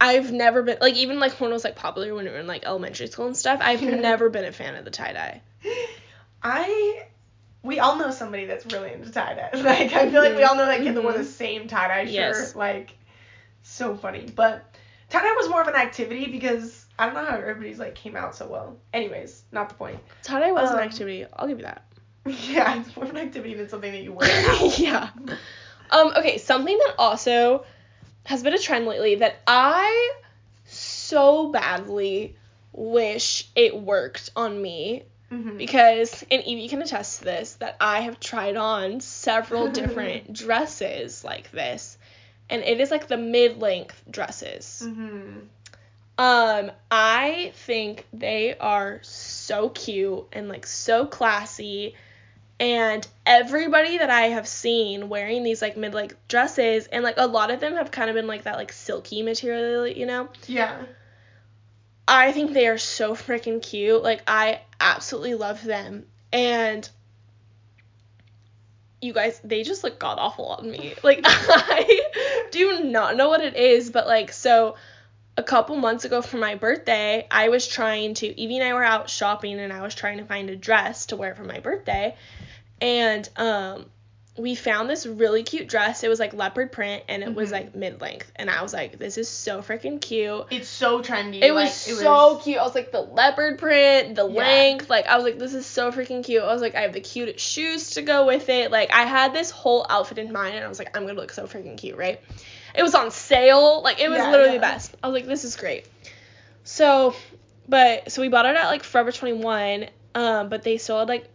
I've never been like even like when it was like popular when we were in like elementary school and stuff. I've never been a fan of the tie dye. I we all know somebody that's really into tie dye. Like I feel like we all know that kid that wore the Mhm. same tie dye shirt. Yes. Like so funny. But tie dye was more of an activity because I don't know how everybody's like came out so well. Anyways, not the point. Tie dye was Um, an activity. I'll give you that. Yeah, it's more of an activity than something that you wear yeah. Um, okay, something that also has been a trend lately that I so badly wish it worked on me Mhm. because and Evie can attest to this that I have tried on several different dresses like this and it is like the mid-length dresses. Mhm. Um, I think they are so cute and like so classy. And everybody that I have seen wearing these like mid like dresses, and like a lot of them have kind of been like that like silky material, you know. Yeah. I think they are so freaking cute. Like I absolutely love them. And you guys, they just look god awful on me. Like I do not know what it is, but like so a couple months ago for my birthday, I was trying to Evie and I were out shopping and I was trying to find a dress to wear for my birthday. And um we found this really cute dress. It was like leopard print and it was Mhm. like mid length. And I was like, this is so freaking cute. It's so trendy. It was it so was- cute. I was like the leopard print, the Yeah. length. Like I was like, this is so freaking cute. I was like, I have the cutest shoes to go with it. Like I had this whole outfit in mind, and I was like, I'm gonna look so freaking cute, right? It was on sale. Like it was Yeah, literally yeah. the best. I was like, this is great. So, but so we bought it at like Forever 21. Um, but they still had like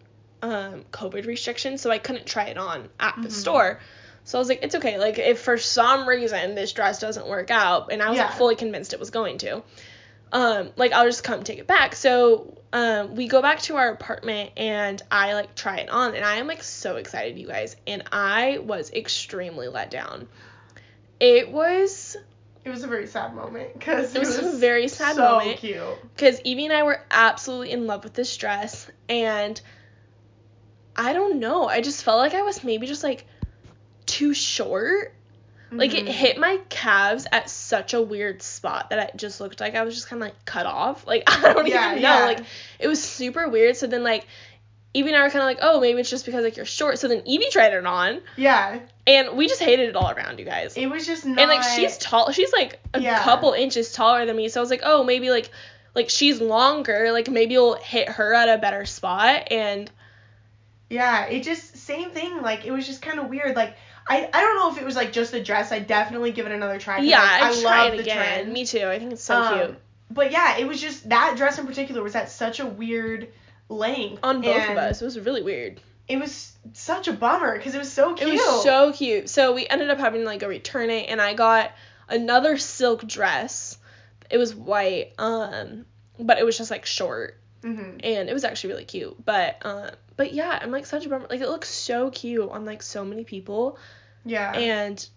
um COVID restrictions, so I couldn't try it on at the Mhm. store. So I was like, it's okay. Like if for some reason this dress doesn't work out, and I was like fully convinced it was going to, um, like I'll just come take it back. So um, we go back to our apartment and I like try it on, and I am like so excited, you guys, and I was extremely let down. It was It was a very sad moment because It was a very sad so moment. cute. because Evie and I were absolutely in love with this dress, and I don't know, I just felt like I was maybe just like too short. Like it Mhm. hit my calves at such a weird spot that it just looked like I was just kind of like cut off. Like I don't Yeah, even know. yeah. Like it was super weird. So then like Evie and I were kind of like, oh, maybe it's just because like you're short. So then Evie tried it on, Yeah, and we just hated it all around, you guys. it was just not. and like she's tall. She's like a Yeah. couple inches taller than me. So I was like, oh, maybe like like she's longer. Like maybe you'll hit her at a better spot. And Yeah, it just same thing. Like it was just kind of weird. Like I I don't know if it was like just the dress. I'd definitely give it another try. yeah, like, I, I tried love it the again. trend. Me too. I think it's so Um, cute But yeah, it was just that dress in particular was at such a weird length on both of us. It was really weird. It was such a bummer because it was so cute. It was so cute. So we ended up having to like go return it, and I got another silk dress. It was white, um, but it was just like short, hmm and it was actually really cute. But um, but yeah, I'm like such a bummer. Like it looks so cute on like so many people, Yeah. and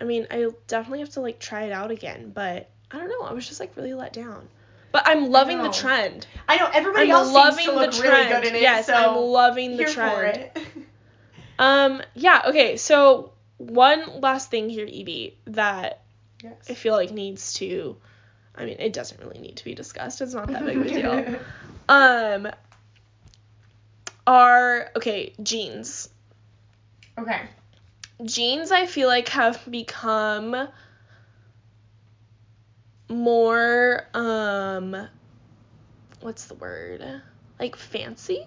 I mean I definitely have to like try it out again. But I don't know. I was just like really let down. But I'm loving the trend. I know everybody I'm else loving seems to look the really trend. good in it. yes, so I'm loving the trend. for it. Um, yeah, okay, so one last thing here, Evie, that I feel like needs to I mean, it doesn't really need to be discussed. It's not that big of a deal. Um are okay, jeans. okay. Jeans I feel like have become more um what's the word? Like fancy?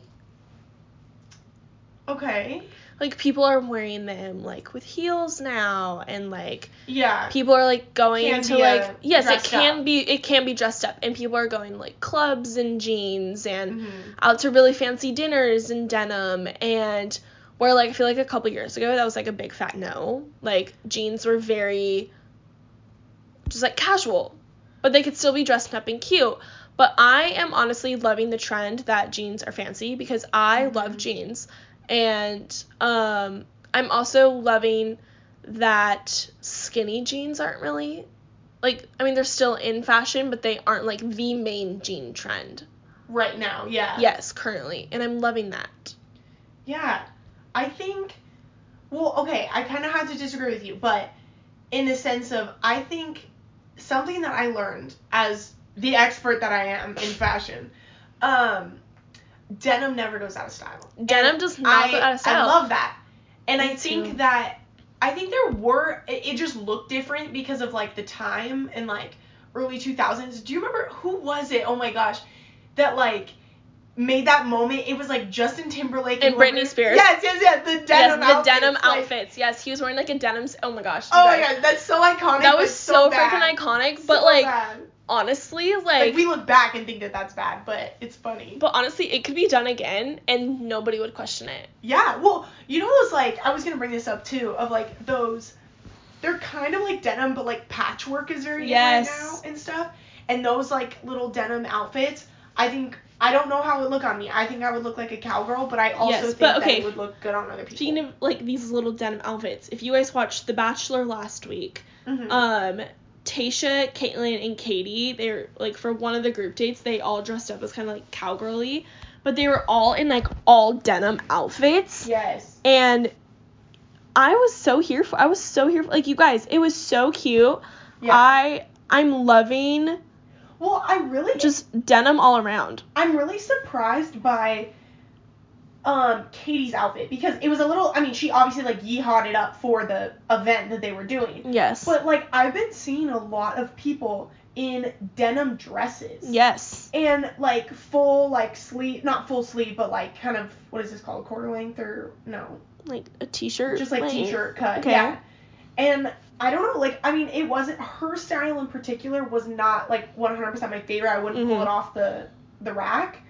Okay. Like people are wearing them like with heels now and like Yeah. people are like going Can to like uh, yes it can up. be it can be dressed up and people are going like clubs and jeans and Mhm. out to really fancy dinners in denim and where like I feel like a couple years ago that was like a big fat no like jeans were very just like casual but they could still be dressed up and cute but I am honestly loving the trend that jeans are fancy because I love Mhm. jeans and um I'm also loving that skinny jeans aren't really like I mean they're still in fashion but they aren't like the main jean trend. Right now, yeah. Yes, currently. And I'm loving that. Yeah. I think well, okay, I kind of have to disagree with you, but in the sense of I think something that I learned as the expert that I am in fashion, um denim never goes out of style. Denim does not I, go out of style. I love that. And Me I think too. that I think there were it, it just looked different because of like the time and like early 2000s. Do you remember who was it? Oh my gosh. That like made that moment. It was like Justin Timberlake And whoever- Britney Spears. Yes, yes, yes. The denim yes, the outfits, denim like- outfits. Yes, he was wearing like a denim. Oh my gosh. Oh my god, that's so iconic. That was so, bad. freaking iconic. So But like bad. Honestly, like, like we look back and think that that's bad, but it's funny. but honestly, it could be done again and nobody would question it. Yeah, well, you know those like I was gonna bring this up too of like those, they're kind of like denim, but like patchwork is very Yes. right now and stuff. And those like little denim outfits, I think I don't know how it would look on me. I think I would look like a cowgirl, but I also Yes, think but that it would look good on other people. Speaking of like these little denim outfits, if you guys watched The Bachelor last week, Mhm. um Tayshia, Kaitlyn, and Katie, they're like for one of the group dates, they all dressed up as kind of like cowgirly, but they were all in like all denim outfits, yes. and I was so here for. I was so here for like you guys. It was so cute. Yeah. I I'm loving Well, I really just denim all around. I'm really surprised by um Katie's outfit because it was a little I mean she obviously like yeehawed it up for the event that they were doing. Yes. But like I've been seeing a lot of people in denim dresses. yes. And like full like sleeve not full sleeve but like kind of what is this called? Quarter length or no. Like a t-shirt. Just like length. t-shirt cut. Okay. Yeah. And I don't know, like I mean it wasn't her style in particular was not like 100% my favorite. I wouldn't pull Mhm. it off the the rack.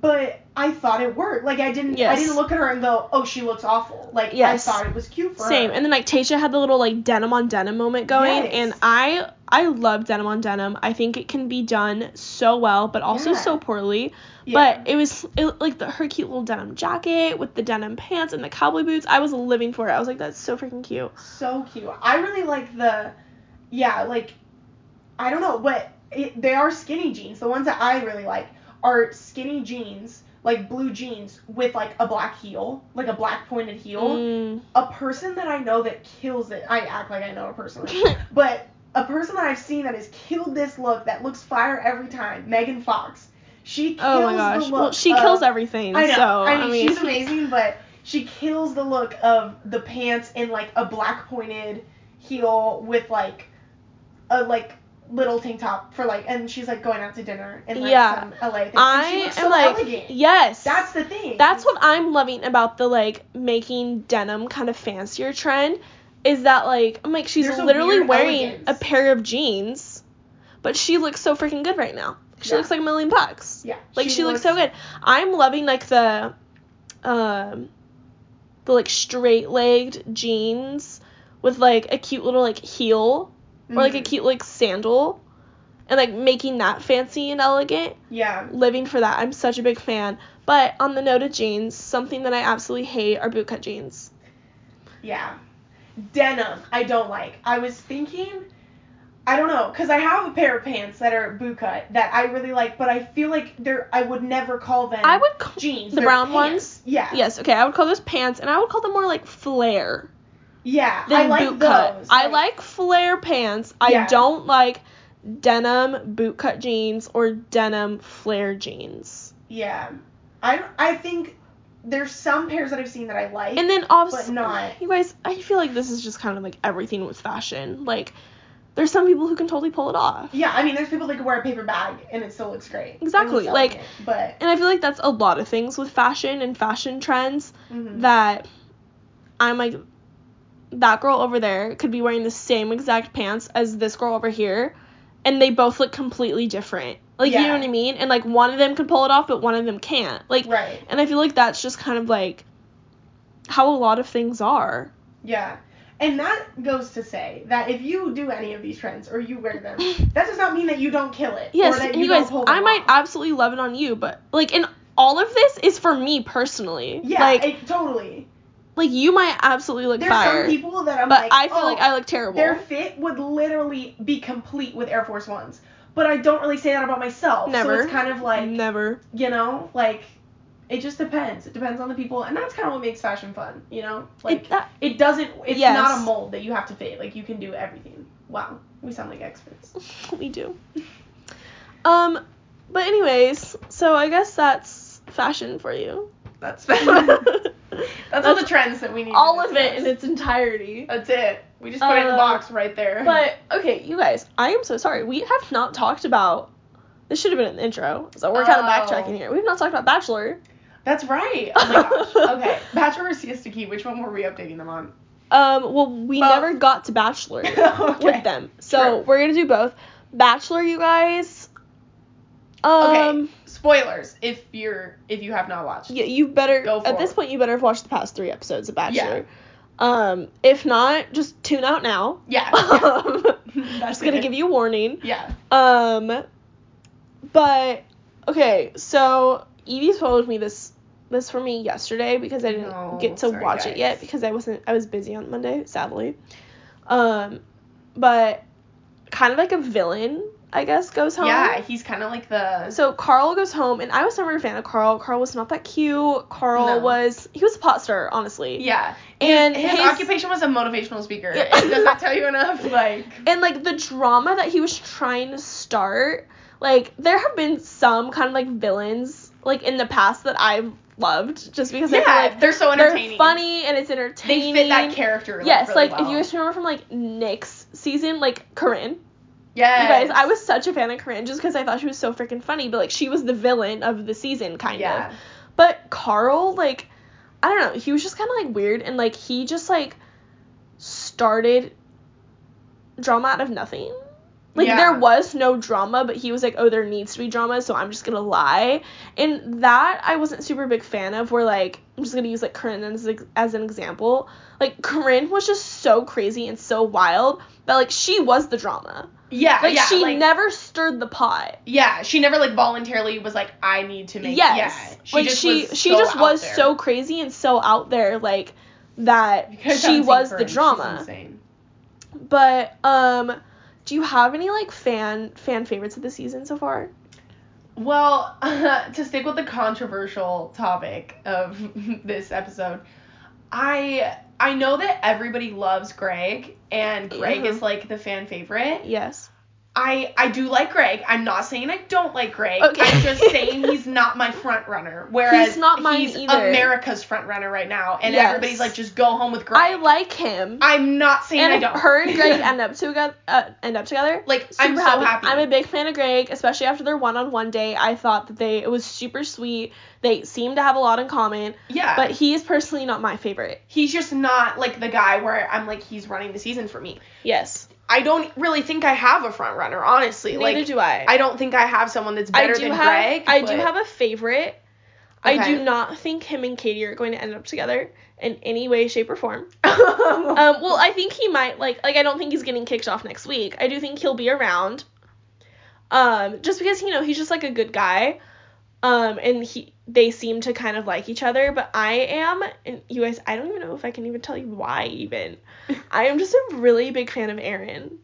But I thought it worked. Like I didn't I didn't look at her and go, "Oh, she looks awful." Like Yes. I thought it was cute for Same. her. Same. And then like Tayshia had the little like denim on denim moment going Yes. and I I love denim on denim. I think it can be done so well but also Yeah. so poorly. Yeah. But it was it, like the her cute little denim jacket with the denim pants and the cowboy boots. I was living for it. I was like that's so freaking cute. so cute. I really like the, yeah, like, I don't know, but it, they are skinny jeans. The ones that I really like are skinny jeans, like blue jeans with like a black heel, like a black pointed heel. Mm. A person that I know that kills it. I act like I know her personally, but a person that I've seen that has killed this look that looks fire every time. Megan Fox. She kills Oh my the look. Well, she of- kills everything. I know. So I mean, she's amazing, but she kills the look of the pants in like a black pointed heel with like a like little tank top for like, and she's like going out to dinner in like Yeah. some LA thing. and she I looks am so like elegant. yes. That's the thing. That's what I'm loving about the like making denim kind of fancier trend is that like I'm like she's There's literally weird wearing elegance. a pair of jeans, but she looks so freaking good right now. She Yeah. looks like a million bucks. yeah. Like she, looks, so good. I'm loving like the um the like straight legged jeans with like a cute little like heel or like a Mhm. cute like sandal and like making that fancy and elegant Yeah. living for that. I'm such a big fan. But on the note of jeans, something that I absolutely hate are bootcut jeans. Yeah. Denim, I don't like. I was thinking, I don't know, because I have a pair of pants that are bootcut that I really like, but I feel like they're, I would never call them I would call jeans. the brown pants. ones? Yeah. yes, okay, I would call those pants, and I would call them more like flare Yeah. than I like bootcut. those. I like flare pants. I Yeah. don't like denim bootcut jeans or denim flare jeans. Yeah. I, I think there's some pairs that I've seen that I like. And then obviously, not- you guys, I feel like this is just kind of like everything with fashion. Like, there's some people who can totally pull it off. yeah, I mean, there's people that can wear a paper bag and it still looks great. Exactly, like- but And I feel like that's a lot of things with fashion and fashion trends. mhm. that I'm like that girl over there could be wearing the same exact pants as this girl over here and they both look completely different. Like you know what I mean? And like one of them can pull it off but one of them can't. Like right. and I feel like that's just kind of like how a lot of things are. Yeah. And that goes to say that if you do any of these trends or you wear them, that does not mean that you don't kill it. Yes, or that and you, you guys I might off. absolutely love it on you, but like and all of this is for me personally. Yeah, Like it, totally. Like you might absolutely look There's fire. some people that I'm but like, I feel oh, like I look terrible. their fit would literally be complete with Air Force Ones. But I don't really say that about myself. Never. So it's kind of like, Never. you know, like it just depends. It depends on the people, and that's kind of what makes fashion fun, you know? Like it, that, it doesn't. It's Yes. not a mold that you have to fit. Like you can do everything. Wow, we sound like experts. we do. Um, but anyways, so I guess that's fashion for you. That's that's all the trends that we need. all of it in its entirety. That's it. We just put it in the Uh, box right there. But okay, you guys, I am so sorry. We have not talked about. This should have been an intro, so we're kind of Oh. backtracking here. We've not talked about Bachelor. that's right. Oh my gosh. Okay. Bachelor or Siesta Key? Which one were we updating them on? Um, well, we Both. never got to Bachelor Okay. with them, so True. we're gonna do both. Bachelor, you guys. Um, Okay. Spoilers if you're if you have not watched. yeah, you better Go at this point you better have watched the past three episodes of Bachelor. Yeah. Um, if not, just tune out now. Yeah. Um, That's just gonna it. give you a warning. Yeah. Um, but okay, so Evie spoiled me this this for me yesterday because I didn't No, get to sorry, watch it yet because I wasn't I was busy on Monday, sadly. Um, but kind of like a villain I guess, goes home. Yeah, he's kind of like the. So Karl goes home, and I was never a fan of Karl. Karl was not that cute. Karl No. was he was a pot star, honestly. Yeah. And his, his- occupation was a motivational speaker. Yeah. Does that tell you enough? Like. And like the drama that he was trying to start, like there have been some kind of like villains like in the past that I've loved just because I Yeah, feel like they're so entertaining. they're funny and it's entertaining. They fit that character. Like, yes, really like if you well. guys remember from like Nick's season, like Corinne. Yes. You guys, I was such a fan of Corinne just because I thought she was so freaking funny, but like she was the villain of the season, kind Yeah. of. But Karl, like, I don't know, he was just kind of like weird and like he just like started drama out of nothing. Like Yeah. there was no drama, but he was like, "Oh, there needs to be drama, so I'm just gonna lie," and that I wasn't super big fan of. Where like I'm just gonna use like Corinne as as an example. Like Corinne was just so crazy and so wild that like she was the drama. Yeah. Like yeah. she like, never stirred the pot. Yeah, she never like voluntarily was like, I need to make. Yes. Yeah. She like just she was she so just was there. so crazy and so out there like that guys she was the she's drama. insane. But um do you have any like fan fan favorites of the season so far? Well, to stick with the controversial topic of this episode, I I know that everybody loves Greg and Greg Yeah. is mm-hmm. like the fan favorite. Yes. I I do like Greg. I'm not saying I don't like Greg. Okay. I'm just saying he's not my front runner. Whereas He's not mine he's either. America's front runner right now, and Yes. everybody's like, just go home with Greg. I like him. I'm not saying I don't. her and Greg end up together. Uh, end up together. like I'm so happy. I'm a big fan of Greg, especially after their one-on-one day. I thought that they it was super sweet. They seem to have a lot in common, yeah, but he is personally not my favorite. he's just not like the guy where I'm like he's running the season for me. Yes. I don't really think I have a front runner, honestly. Neither like do I. I don't think I have someone that's better I do than have Greg. I do have a favorite. I do not think him and Katie are going to end up together in any way, shape, or form. Um, well, I think he might like like I don't think he's getting kicked off next week. I do think he'll be around. Um, just because you know he's just like a good guy. Um, and he they seem to kind of like each other, but I am and you guys I don't even know if I can even tell you why even. I am just a really big fan of Aaron.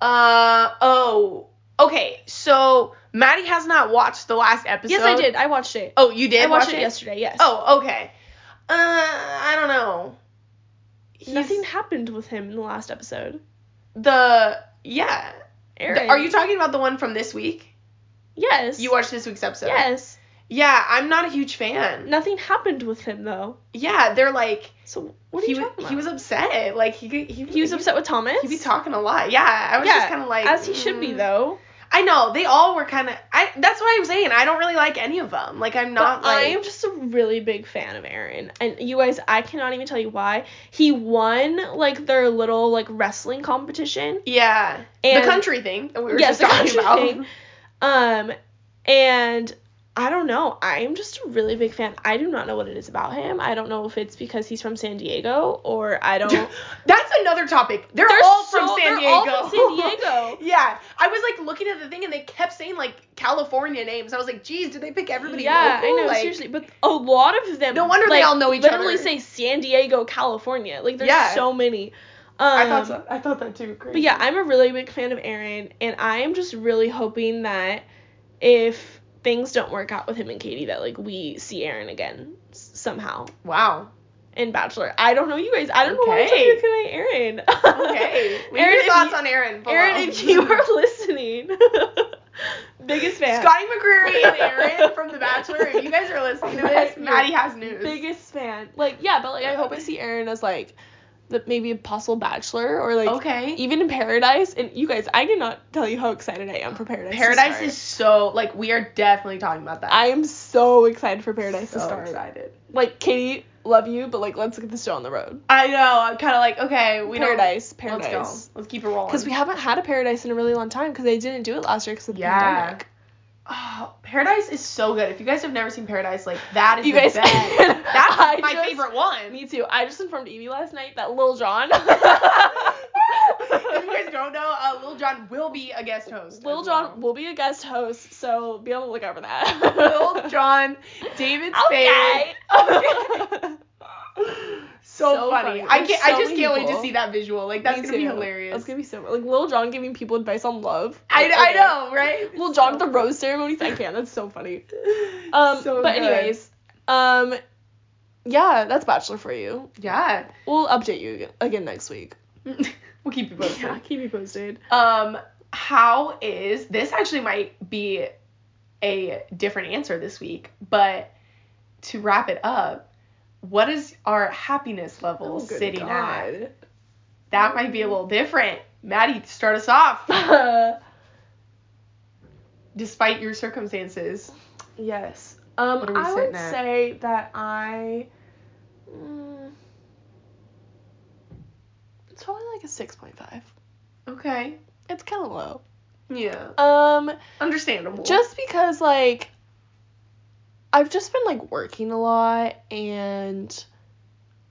Uh oh. Okay, so Maddie has not watched the last episode. yes, I did. I watched it. Oh, you did. I watched watch it yesterday. Yes. Oh, okay. Uh, I don't know. He's nothing happened with him in the last episode. the yeah. Aaron. Are you talking about the one from this week? Yes. You watched this week's episode. Yes. Yeah, I'm not a huge fan. Nothing happened with him though. Yeah, they're like So what are he you was talking about? he was upset. Like he he He was upset with Thomas. He'd be talking a lot. Yeah, I was just kind of like as he should be mm. though. I know they all were kind of. I that's what I'm saying. I don't really like any of them. Like I'm not but I am just a really big fan of Aaron, and you guys, I cannot even tell you why. He won like their little like wrestling competition. yeah, And- the country thing that we were Yes, just talking about. thing. Um, and I don't know. I am just a really big fan. I do not know what it is about him. I don't know if it's because he's from San Diego or I don't. That's another topic. They're, They're all from so- San they're Diego. all from San Diego. yeah, I was like looking at the thing and they kept saying like California names. I was like, geez, did they pick everybody? yeah, local? I know Like, seriously, but a lot of them. No wonder they all know each literally other. Literally say San Diego, California. Like there's Yeah. so many. Um, I thought so. I thought that too. Crazy. But yeah, I'm a really big fan of Aaron, and I am just really hoping that if things don't work out with him and Katie, that like we see Aaron again s- somehow Wow. in Bachelor. I don't know you guys. I don't know why I'm Okay. such a big fan of Aaron. Okay. Leave Aaron, your thoughts you- on Aaron. below. Aaron, if you are listening, biggest fan. Scotty McCreery and Aaron from The Bachelor, if you guys are listening to this, Maddie has news. biggest fan. Like yeah, but like I hope I see Aaron as like the maybe a possible Bachelor or like okay. even in Paradise. And you guys, I cannot tell you how excited I am for Paradise. Paradise is so like we are definitely talking about that. I am so excited for Paradise so to start. excited. Like Katie, love you, but like let's get this show on the road. I know. I'm kind of like okay, we Paradise, don't. Paradise. Let's go. Let's keep it rolling. Because we haven't had a Paradise in a really long time because they didn't do it last year because of the Yeah. pandemic. Oh, Paradise is so good. If you guys have never seen Paradise, like that is You the guys- best. That's I my just- favorite one. Me too. I just informed Evie last night that Lil Jon. if you guys don't know, uh, Lil Jon will be a guest host. Lil Jon well. will be a guest host, so be on the lookout for that. Lil Jon, David Spade. Okay. So, So funny. funny. I can't. so I just can't wait to see that visual. Like that's Me gonna be hilarious. That's gonna be so like Lil Jon giving people advice on love. I, Like, I okay. know, right? Lil Jon at So the rose ceremonies. I can't. That's so funny. Um, So but good. anyways, um, yeah, that's Bachelor for you. Yeah. We'll update you again, again next week. we'll keep you posted. Yeah, keep you posted. Um, how is this? Actually, might be a different answer this week, but to wrap it up, what is our happiness level Oh, sitting at? That might be a little different. Maddie, start us off. Despite your circumstances. yes. Um, What are we I would at? say that I. Mm, it's probably like a six point five. Okay. It's kind of low. Yeah. Um, Understandable. just because like I've just been like working a lot and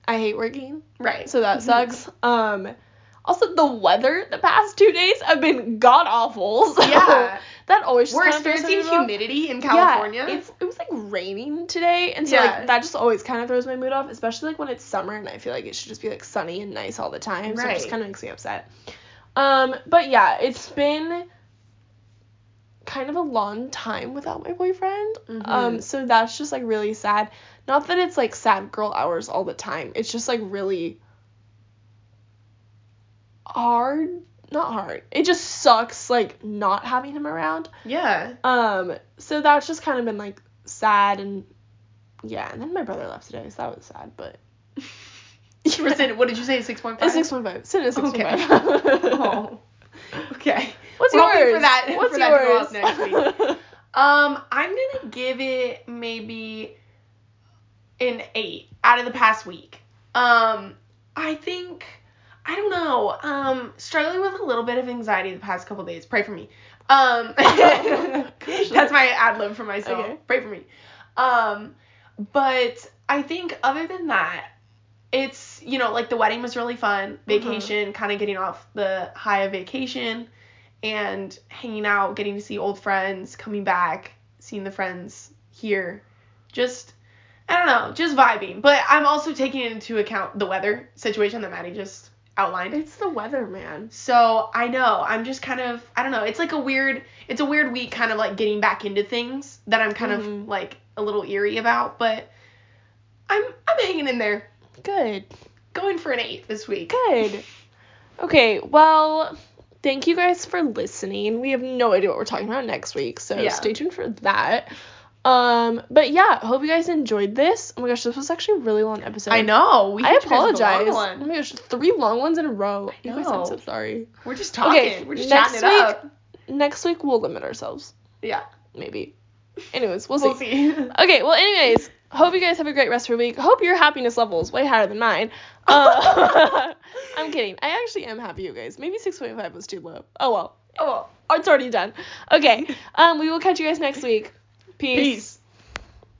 I hate working, right. so that sucks. Um, also the weather the past two days have been god awful. So Yeah. that always just We're kinda experiencing my mood off. humidity in California. Yeah, it's it was like raining today, and so Yeah. like that just always kind of throws my mood off, especially like when it's summer and I feel like it should just be like sunny and nice all the time. Right. So it just Right. kind of makes me upset. Um, but yeah, it's been kind of a long time without my boyfriend. Mhm. Um, so that's just like really sad. Not that it's like sad girl hours all the time. It's just like really hard. Not hard. It just sucks like not having him around. yeah. Um, so that's just kind of been like sad and yeah, and then my brother left today, so that was sad, but We're sitting- what did you say? Six point five. six point five. Sitting at six point Okay. five. Oh. Okay. What's We're yours? for that- What's for that yours? up next week. Um, I'm gonna give it maybe an eight out of the past week. Um, I think I don't know. Um, struggling with a little bit of anxiety the past couple days. Pray for me. Um, that's my ad lib for myself. Okay. Pray for me. Um, but I think other than that, it's you know like the wedding was really fun. Vacation, kind of getting off the high of vacation, and hanging out, getting to see old friends, coming back, seeing the friends here, just. I don't know, just vibing. But I'm also taking into account the weather situation that Maddie just outlined. It's the weather, man. So I know I'm just kind of I don't know. It's like a weird it's a weird week kind of like getting back into things that I'm kind Mhm. of like a little eerie about, but I'm I'm hanging in there. Good. Going for an eight this week. Good. Okay, well, thank you guys for listening. We have no idea what we're talking about next week, so Yeah. stay tuned for that. Um, but yeah, hope you guys enjoyed this. Oh my gosh, this was actually a really long episode. I know. We I hit you guys with a long apologize. one. Oh my gosh, three long ones in a row. I You guys, I'm so sorry. We're just talking. Okay, We're just next chatting it up. Next week we'll limit ourselves. Yeah. Maybe. Anyways, we'll see. We'll see. Okay, well, anyways, hope you guys have a great rest of your week. Hope your happiness level is way higher than mine. Uh, I'm kidding. I actually am happy, you guys. Maybe 6.5 was too low. Oh well. oh well. It's already done. Okay, um, we will catch you guys next week. Peace. Peace.